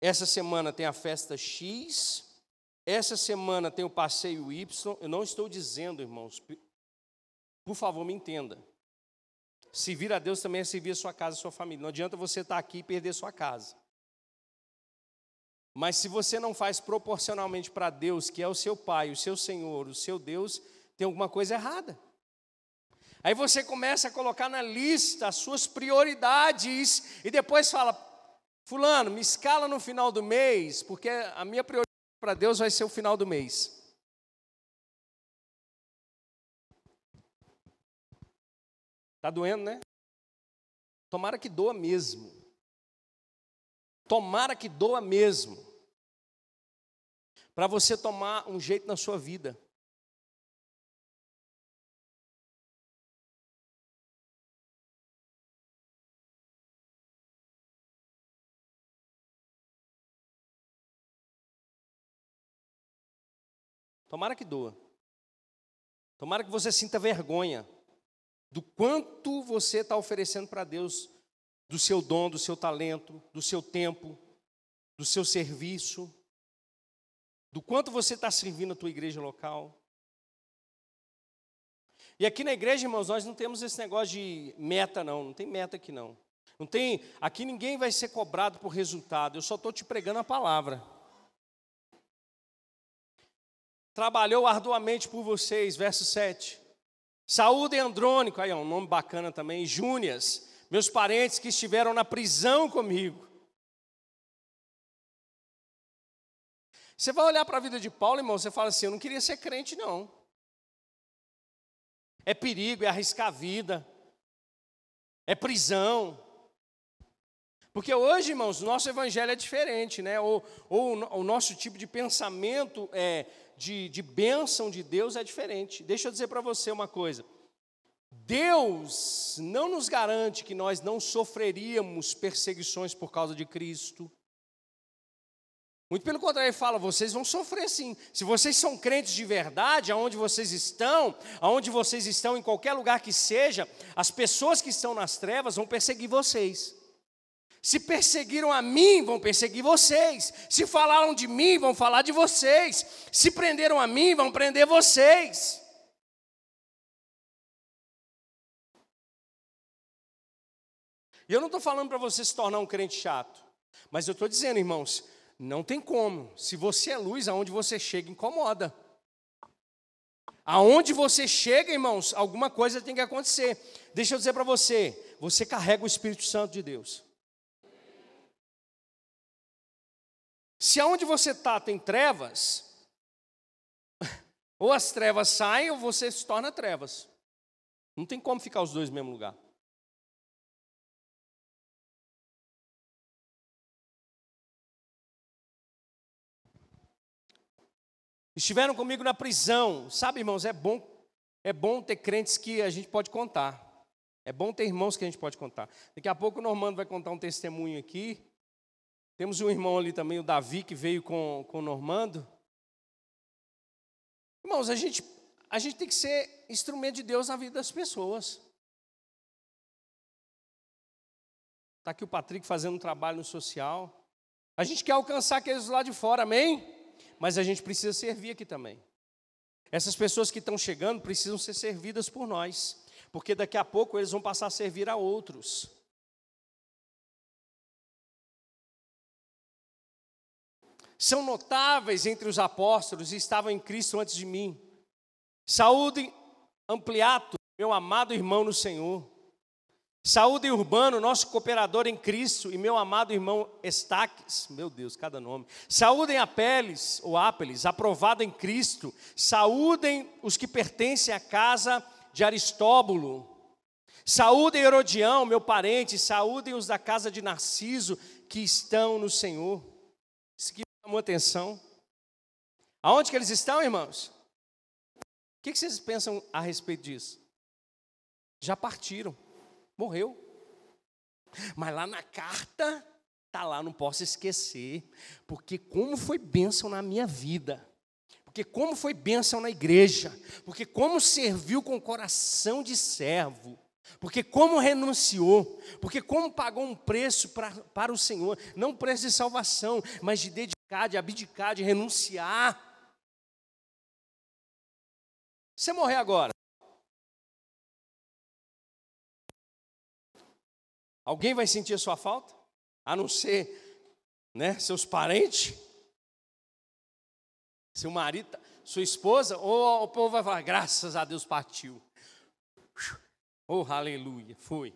essa semana tem a festa X, essa semana tem o passeio Y. Eu não estou dizendo, irmãos, por favor, me entenda. Servir a Deus também é servir a sua casa, a sua família. Não adianta você estar aqui e perder sua casa. Mas se você não faz proporcionalmente para Deus, que é o seu Pai, o seu Senhor, o seu Deus, tem alguma coisa errada. Aí você começa a colocar na lista as suas prioridades e depois fala: Fulano, me escala no final do mês, porque a minha prioridade para Deus vai ser o final do mês. Está doendo, né? Tomara que doa mesmo. Tomara que doa mesmo. Para você tomar um jeito na sua vida. Tomara que doa. Tomara que você sinta vergonha do quanto você está oferecendo para Deus do seu dom, do seu talento, do seu tempo, do seu serviço, do quanto você está servindo a tua igreja local. E aqui na igreja, irmãos, nós não temos esse negócio de meta, não. Não tem meta aqui, não. Não tem. Aqui ninguém vai ser cobrado por resultado. Eu só estou te pregando a palavra. Trabalhou arduamente por vocês, verso 7. Saúde Andrônico, aí é um nome bacana também, Júnias, meus parentes que estiveram na prisão comigo. Você vai olhar para a vida de Paulo, irmão, você fala assim: eu não queria ser crente, não. É perigo, é arriscar a vida, é prisão. Porque hoje, irmãos, o nosso evangelho é diferente, né? Ou, ou o nosso tipo de pensamento é, de, de bênção de Deus é diferente. Deixa eu dizer para você uma coisa. Deus não nos garante que nós não sofreríamos perseguições por causa de Cristo. Muito pelo contrário, ele fala: vocês vão sofrer sim. Se vocês são crentes de verdade, aonde vocês estão, aonde vocês estão, em qualquer lugar que seja, as pessoas que estão nas trevas vão perseguir vocês. Se perseguiram a mim, vão perseguir vocês. Se falaram de mim, vão falar de vocês. Se prenderam a mim, vão prender vocês. E eu não estou falando para você se tornar um crente chato, mas eu estou dizendo, irmãos, não tem como. Se você é luz, aonde você chega, incomoda. Aonde você chega, irmãos, alguma coisa tem que acontecer. Deixa eu dizer para você, você carrega o Espírito Santo de Deus. Se aonde você está tem trevas, [LAUGHS] ou as trevas saem ou você se torna trevas. Não tem como ficar os dois no mesmo lugar. Estiveram comigo na prisão. Sabe, irmãos, é bom, é bom ter crentes que a gente pode contar. É bom ter irmãos que a gente pode contar. Daqui a pouco o Normando vai contar um testemunho aqui. Temos um irmão ali também, o Davi, que veio com, com o Normando. Irmãos, a gente, a gente tem que ser instrumento de Deus na vida das pessoas. Está aqui o Patrick fazendo um trabalho no social. A gente quer alcançar aqueles lá de fora, amém? Mas a gente precisa servir aqui também. Essas pessoas que estão chegando precisam ser servidas por nós, porque daqui a pouco eles vão passar a servir a outros. São notáveis entre os apóstolos e estavam em Cristo antes de mim. Saúde Ampliato, meu amado irmão no Senhor. Saúde Urbano, nosso cooperador em Cristo, e meu amado irmão Estaques, meu Deus, cada nome. Saúdem Apeles, ou Apeles, aprovado em Cristo. Saúdem os que pertencem à casa de Aristóbulo. Saúdem Herodião, meu parente. Saúdem os da casa de Narciso, que estão no Senhor. Chamou atenção. Aonde que eles estão, irmãos? O que vocês pensam a respeito disso? Já partiram, morreu. Mas lá na carta, tá lá, não posso esquecer, porque como foi bênção na minha vida, porque como foi bênção na igreja, porque como serviu com coração de servo, Porque como renunciou, porque como pagou um preço pra, para o Senhor, não um preço de salvação, mas de dedicar, de abdicar, de renunciar. Você morrer agora. Alguém vai sentir a sua falta? A não ser, né, seus parentes? Seu marido, sua esposa? Ou o povo vai falar, graças a Deus partiu. Oh, aleluia, foi.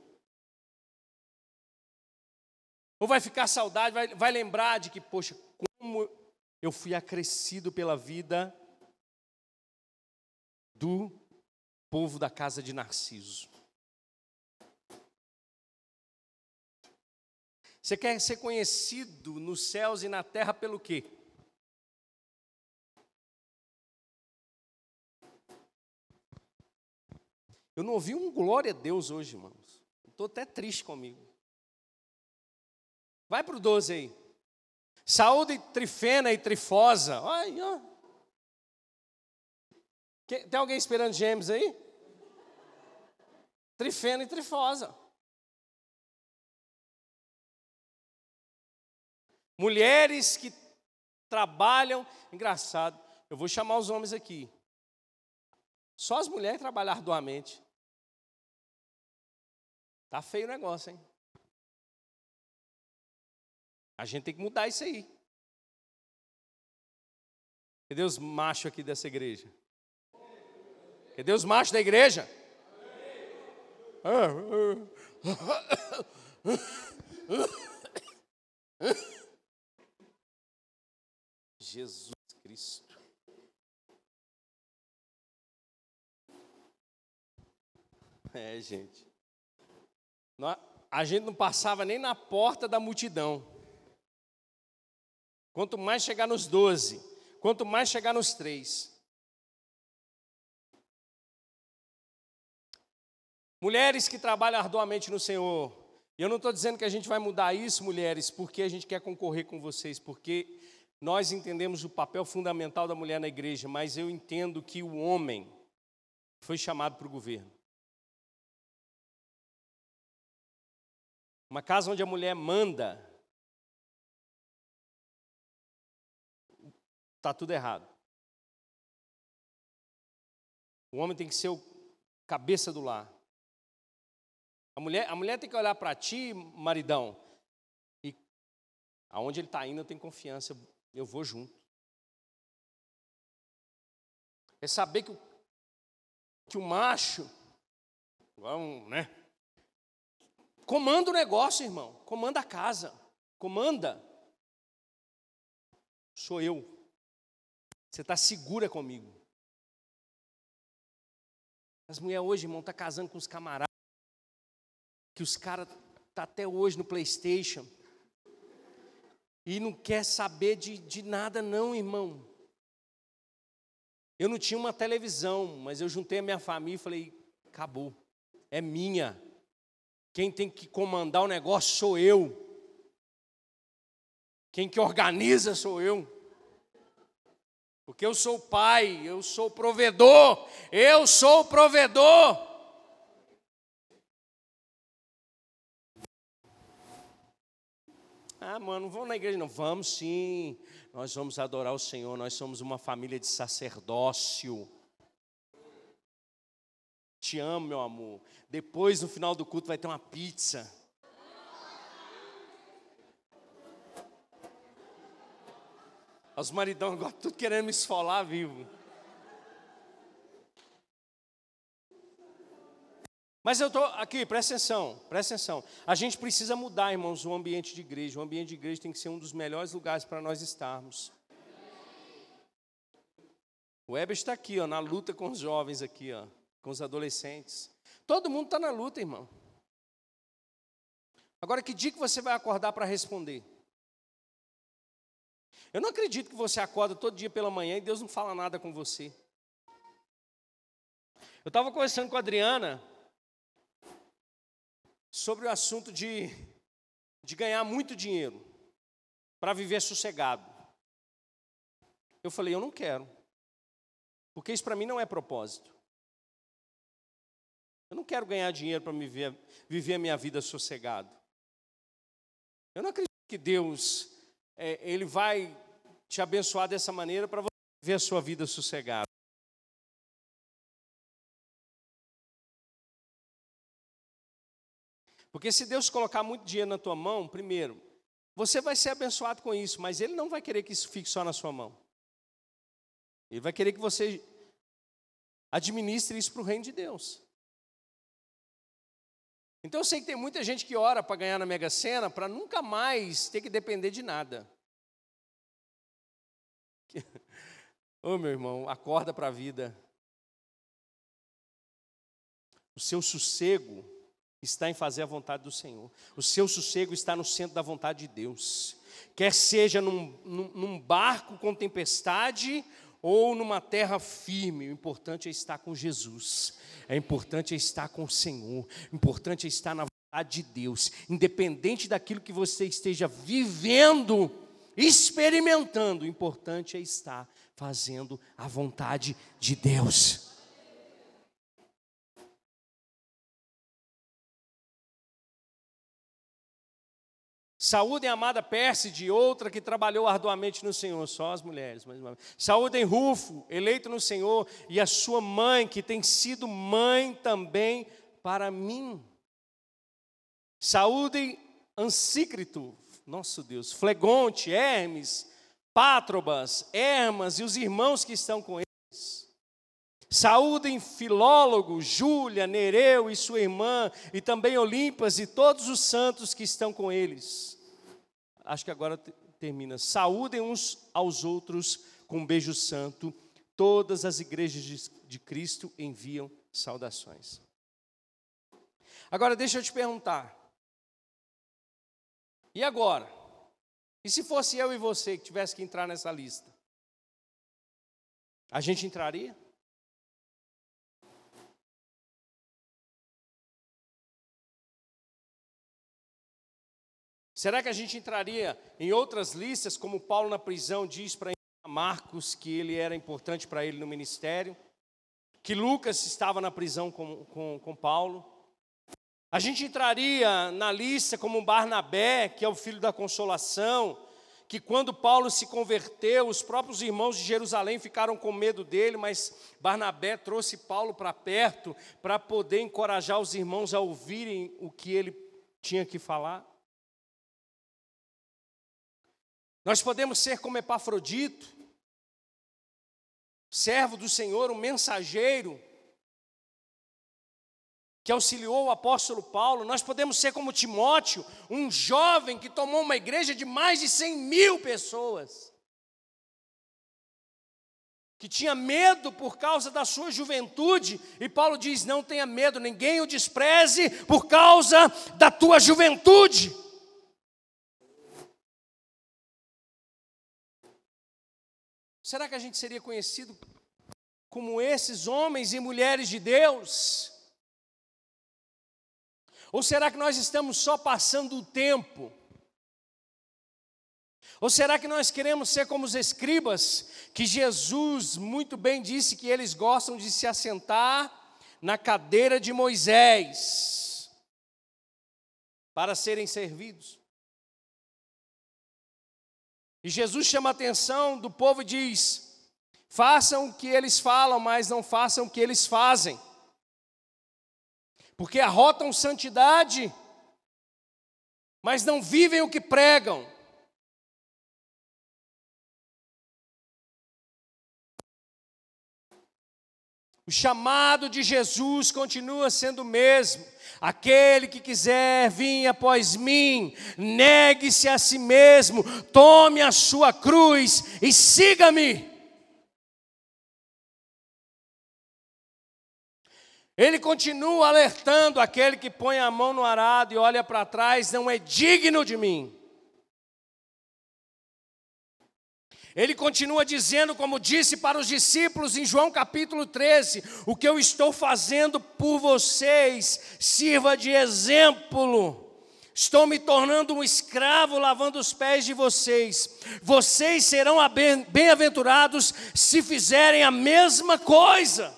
Ou vai ficar saudade, vai, vai lembrar de que, poxa, como eu fui acrescido pela vida do povo da casa de Narciso. Você quer ser conhecido nos céus e na terra pelo quê? Eu não ouvi um glória a Deus hoje, irmãos. Estou até triste comigo. Vai para o 12 aí. Saúde trifena e trifosa. Ai, ó. Tem alguém esperando gêmeos aí? Trifena e trifosa. Mulheres que trabalham. Engraçado, eu vou chamar os homens aqui. Só as mulheres trabalham arduamente. Tá feio o negócio, hein? A gente tem que mudar isso aí. Cadê os machos aqui dessa igreja? Cadê os machos da igreja? Jesus Cristo. É, gente. A gente não passava nem na porta da multidão. Quanto mais chegar nos doze, quanto mais chegar nos três. Mulheres que trabalham arduamente no Senhor. E eu não estou dizendo que a gente vai mudar isso, mulheres, porque a gente quer concorrer com vocês, porque nós entendemos o papel fundamental da mulher na igreja, mas eu entendo que o homem foi chamado para o governo. Uma casa onde a mulher manda, está tudo errado. O homem tem que ser o cabeça do lar. A mulher, a mulher tem que olhar para ti, maridão, e aonde ele está indo, eu tenho confiança, eu vou junto. É saber que o, que o macho, vamos, né? Comanda o negócio, irmão. Comanda a casa. Comanda. Sou eu. Você está segura comigo. As mulheres hoje, irmão, estão tá casando com os camaradas. Que os caras tá até hoje no Playstation. E não quer saber de, de nada, não, irmão. Eu não tinha uma televisão, mas eu juntei a minha família e falei: acabou, é minha. Quem tem que comandar o negócio sou eu. Quem que organiza sou eu. Porque eu sou o pai, eu sou o provedor, eu sou o provedor. Ah, mano, vamos na igreja? Não, vamos sim. Nós vamos adorar o Senhor, nós somos uma família de sacerdócio. Te amo, meu amor. Depois, no final do culto, vai ter uma pizza. Os maridão agora tudo querendo me esfolar vivo. Mas eu estou aqui, presta atenção, presta atenção. A gente precisa mudar, irmãos, o ambiente de igreja. O ambiente de igreja tem que ser um dos melhores lugares para nós estarmos. O Weber está aqui, ó, na luta com os jovens aqui, ó, com os adolescentes. Todo mundo está na luta, irmão. Agora, que dia que você vai acordar para responder? Eu não acredito que você acorda todo dia pela manhã e Deus não fala nada com você. Eu estava conversando com a Adriana sobre o assunto de, de ganhar muito dinheiro para viver sossegado. Eu falei, eu não quero, porque isso para mim não é propósito. Eu não quero ganhar dinheiro para viver, viver a minha vida sossegado. Eu não acredito que Deus é, ele vai te abençoar dessa maneira para você viver a sua vida sossegada. Porque se Deus colocar muito dinheiro na tua mão, primeiro, você vai ser abençoado com isso, mas Ele não vai querer que isso fique só na sua mão. Ele vai querer que você administre isso para o reino de Deus. Então eu sei que tem muita gente que ora para ganhar na Mega Sena para nunca mais ter que depender de nada. [LAUGHS] Ô oh, meu irmão, acorda para a vida. O seu sossego está em fazer a vontade do Senhor. O seu sossego está no centro da vontade de Deus. Quer seja num, num, num barco com tempestade ou numa terra firme, o importante é estar com Jesus. É importante é estar com o Senhor. O importante é estar na vontade de Deus. Independente daquilo que você esteja vivendo, experimentando, o importante é estar fazendo a vontade de Deus. Saúde a amada Pérside, outra que trabalhou arduamente no Senhor, só as mulheres. Mais uma vez. Saúde em Rufo, eleito no Senhor, e a sua mãe, que tem sido mãe também para mim. Saúde Ansícrito, nosso Deus, Flegonte, Hermes, Pátrobas, Hermas e os irmãos que estão com eles. Saúdem Filólogo, Júlia, Nereu e sua irmã, e também Olimpas e todos os santos que estão com eles. Acho que agora termina. Saúdem uns aos outros com um beijo santo. Todas as igrejas de Cristo enviam saudações. Agora deixa eu te perguntar. E agora? E se fosse eu e você que tivesse que entrar nessa lista? A gente entraria? Será que a gente entraria em outras listas, como Paulo na prisão diz para Marcos que ele era importante para ele no ministério? Que Lucas estava na prisão com, com, com Paulo? A gente entraria na lista como Barnabé, que é o filho da consolação, que quando Paulo se converteu, os próprios irmãos de Jerusalém ficaram com medo dele, mas Barnabé trouxe Paulo para perto para poder encorajar os irmãos a ouvirem o que ele tinha que falar. Nós podemos ser como Epafrodito, servo do Senhor, um mensageiro, que auxiliou o apóstolo Paulo. Nós podemos ser como Timóteo, um jovem que tomou uma igreja de mais de 100 mil pessoas, que tinha medo por causa da sua juventude, e Paulo diz: Não tenha medo, ninguém o despreze por causa da tua juventude. Será que a gente seria conhecido como esses homens e mulheres de Deus? Ou será que nós estamos só passando o tempo? Ou será que nós queremos ser como os escribas, que Jesus muito bem disse que eles gostam de se assentar na cadeira de Moisés para serem servidos? E Jesus chama a atenção do povo e diz: façam o que eles falam, mas não façam o que eles fazem. Porque arrotam santidade, mas não vivem o que pregam. O chamado de Jesus continua sendo o mesmo. Aquele que quiser vir após mim, negue-se a si mesmo, tome a sua cruz e siga-me. Ele continua alertando aquele que põe a mão no arado e olha para trás, não é digno de mim. Ele continua dizendo, como disse para os discípulos em João capítulo 13: O que eu estou fazendo por vocês sirva de exemplo. Estou me tornando um escravo lavando os pés de vocês. Vocês serão bem-aventurados se fizerem a mesma coisa.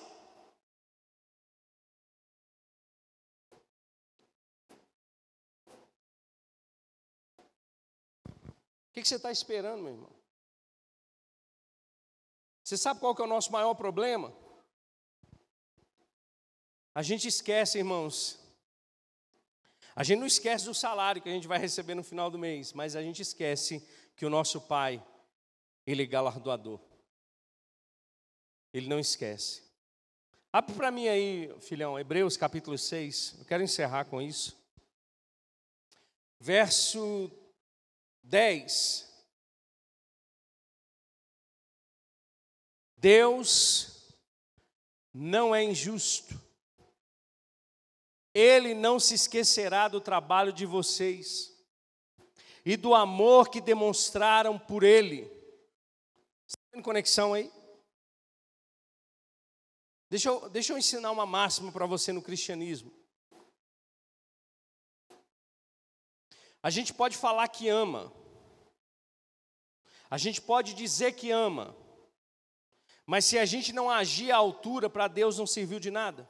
O que você está esperando, meu irmão? Você sabe qual que é o nosso maior problema? A gente esquece, irmãos. A gente não esquece do salário que a gente vai receber no final do mês, mas a gente esquece que o nosso Pai, Ele é galardoador. Ele não esquece. Abre para mim aí, filhão, Hebreus capítulo 6. Eu quero encerrar com isso. Verso 10. Deus não é injusto. Ele não se esquecerá do trabalho de vocês e do amor que demonstraram por Ele. Está tendo conexão aí? Deixa eu, deixa eu ensinar uma máxima para você no cristianismo. A gente pode falar que ama, a gente pode dizer que ama, mas se a gente não agir à altura, para Deus não serviu de nada.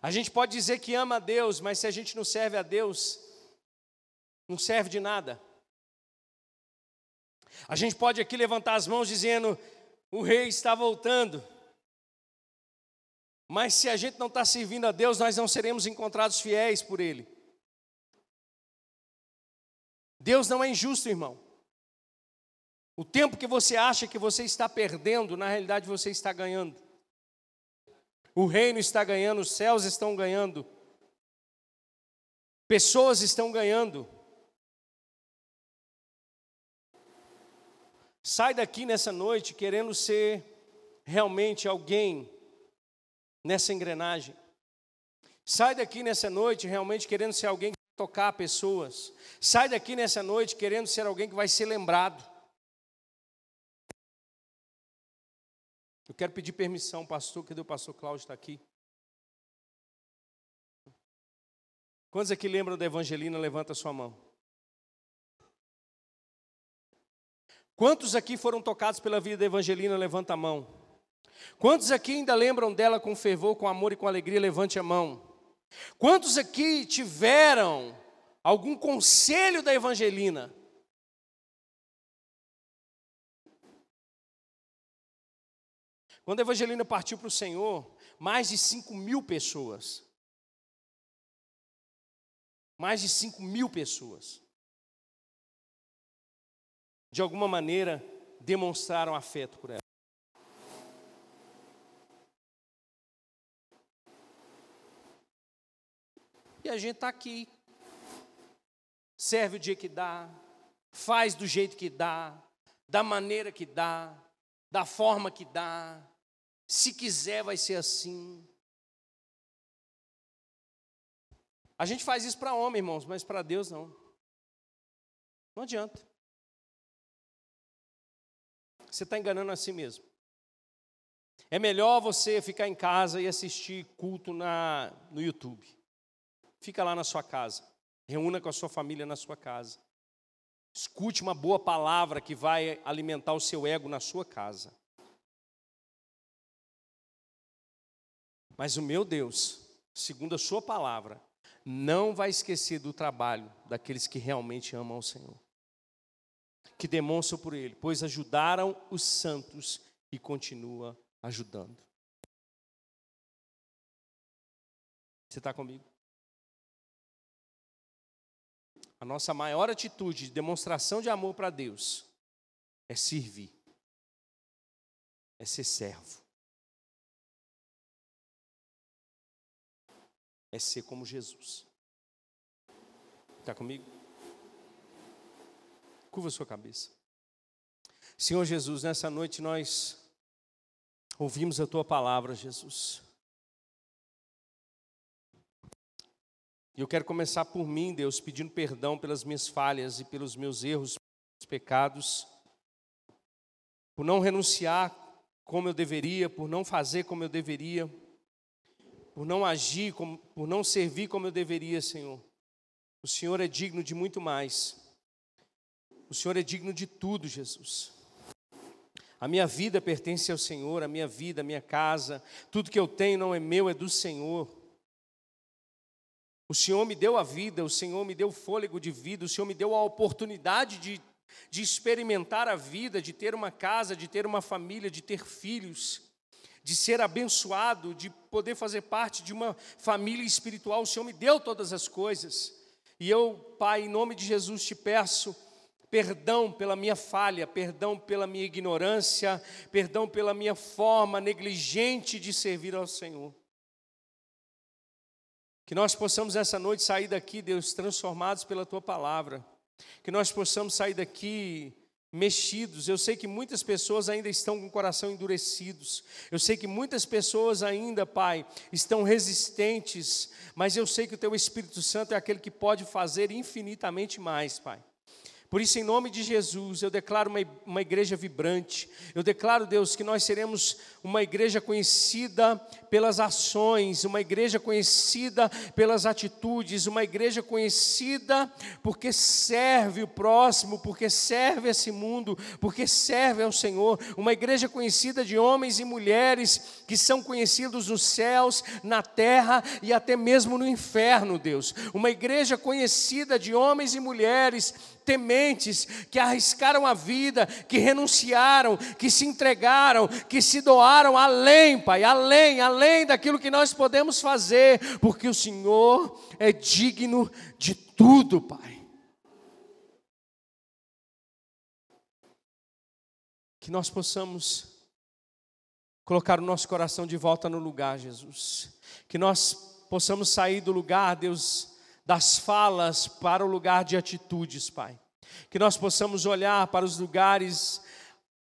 A gente pode dizer que ama a Deus, mas se a gente não serve a Deus, não serve de nada. A gente pode aqui levantar as mãos dizendo: o rei está voltando. Mas se a gente não está servindo a Deus, nós não seremos encontrados fiéis por Ele. Deus não é injusto, irmão. O tempo que você acha que você está perdendo, na realidade você está ganhando. O reino está ganhando, os céus estão ganhando. Pessoas estão ganhando. Sai daqui nessa noite querendo ser realmente alguém nessa engrenagem. Sai daqui nessa noite realmente querendo ser alguém que vai tocar pessoas. Sai daqui nessa noite querendo ser alguém que vai ser lembrado. Eu quero pedir permissão, pastor, cadê o pastor Cláudio está aqui? Quantos aqui lembram da Evangelina? Levanta sua mão. Quantos aqui foram tocados pela vida da Evangelina? Levanta a mão. Quantos aqui ainda lembram dela com fervor, com amor e com alegria? Levante a mão. Quantos aqui tiveram algum conselho da Evangelina? Quando a Evangelina partiu para o Senhor, mais de 5 mil pessoas. Mais de 5 mil pessoas. De alguma maneira, demonstraram afeto por ela. E a gente está aqui. Serve o dia que dá, faz do jeito que dá, da maneira que dá, da forma que dá, se quiser, vai ser assim. A gente faz isso para homem, irmãos, mas para Deus não. Não adianta. Você está enganando a si mesmo. É melhor você ficar em casa e assistir culto na, no YouTube. Fica lá na sua casa. Reúna com a sua família na sua casa. Escute uma boa palavra que vai alimentar o seu ego na sua casa. Mas o meu Deus, segundo a Sua palavra, não vai esquecer do trabalho daqueles que realmente amam o Senhor, que demonstram por Ele, pois ajudaram os santos e continua ajudando. Você está comigo? A nossa maior atitude de demonstração de amor para Deus é servir, é ser servo. É ser como Jesus. Está comigo? Curva sua cabeça. Senhor Jesus, nessa noite nós ouvimos a tua palavra, Jesus. E eu quero começar por mim, Deus, pedindo perdão pelas minhas falhas e pelos meus erros, pecados, por não renunciar como eu deveria, por não fazer como eu deveria por não agir, por não servir como eu deveria, Senhor. O Senhor é digno de muito mais. O Senhor é digno de tudo, Jesus. A minha vida pertence ao Senhor, a minha vida, a minha casa, tudo que eu tenho não é meu, é do Senhor. O Senhor me deu a vida, o Senhor me deu fôlego de vida, o Senhor me deu a oportunidade de, de experimentar a vida, de ter uma casa, de ter uma família, de ter filhos, de ser abençoado, de poder fazer parte de uma família espiritual. O Senhor me deu todas as coisas. E eu, Pai, em nome de Jesus, te peço perdão pela minha falha, perdão pela minha ignorância, perdão pela minha forma negligente de servir ao Senhor. Que nós possamos essa noite sair daqui, Deus, transformados pela tua palavra. Que nós possamos sair daqui mexidos. Eu sei que muitas pessoas ainda estão com o coração endurecidos. Eu sei que muitas pessoas ainda, Pai, estão resistentes, mas eu sei que o teu Espírito Santo é aquele que pode fazer infinitamente mais, Pai. Por isso, em nome de Jesus, eu declaro uma, uma igreja vibrante. Eu declaro, Deus, que nós seremos uma igreja conhecida pelas ações, uma igreja conhecida pelas atitudes, uma igreja conhecida porque serve o próximo, porque serve esse mundo, porque serve ao Senhor. Uma igreja conhecida de homens e mulheres que são conhecidos nos céus, na terra e até mesmo no inferno, Deus. Uma igreja conhecida de homens e mulheres tementes, que arriscaram a vida, que renunciaram, que se entregaram, que se doaram além, Pai, além, além daquilo que nós podemos fazer, porque o Senhor é digno de tudo, Pai. Que nós possamos colocar o nosso coração de volta no lugar, Jesus. Que nós possamos sair do lugar, Deus, das falas para o lugar de atitudes, Pai. Que nós possamos olhar para os lugares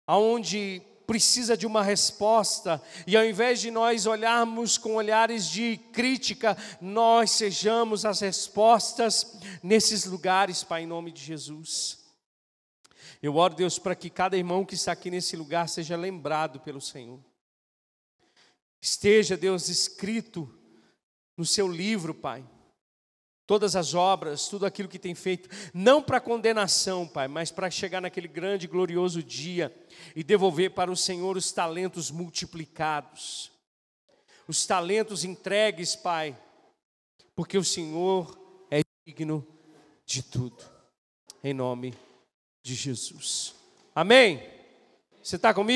aonde precisa de uma resposta, e ao invés de nós olharmos com olhares de crítica, nós sejamos as respostas nesses lugares, Pai, em nome de Jesus. Eu oro, Deus, para que cada irmão que está aqui nesse lugar seja lembrado pelo Senhor. Esteja, Deus, escrito no seu livro, Pai todas as obras, tudo aquilo que tem feito, não para condenação, Pai, mas para chegar naquele grande e glorioso dia e devolver para o Senhor os talentos multiplicados, os talentos entregues, Pai, porque o Senhor é digno de tudo, em nome de Jesus. Amém? Você está comigo?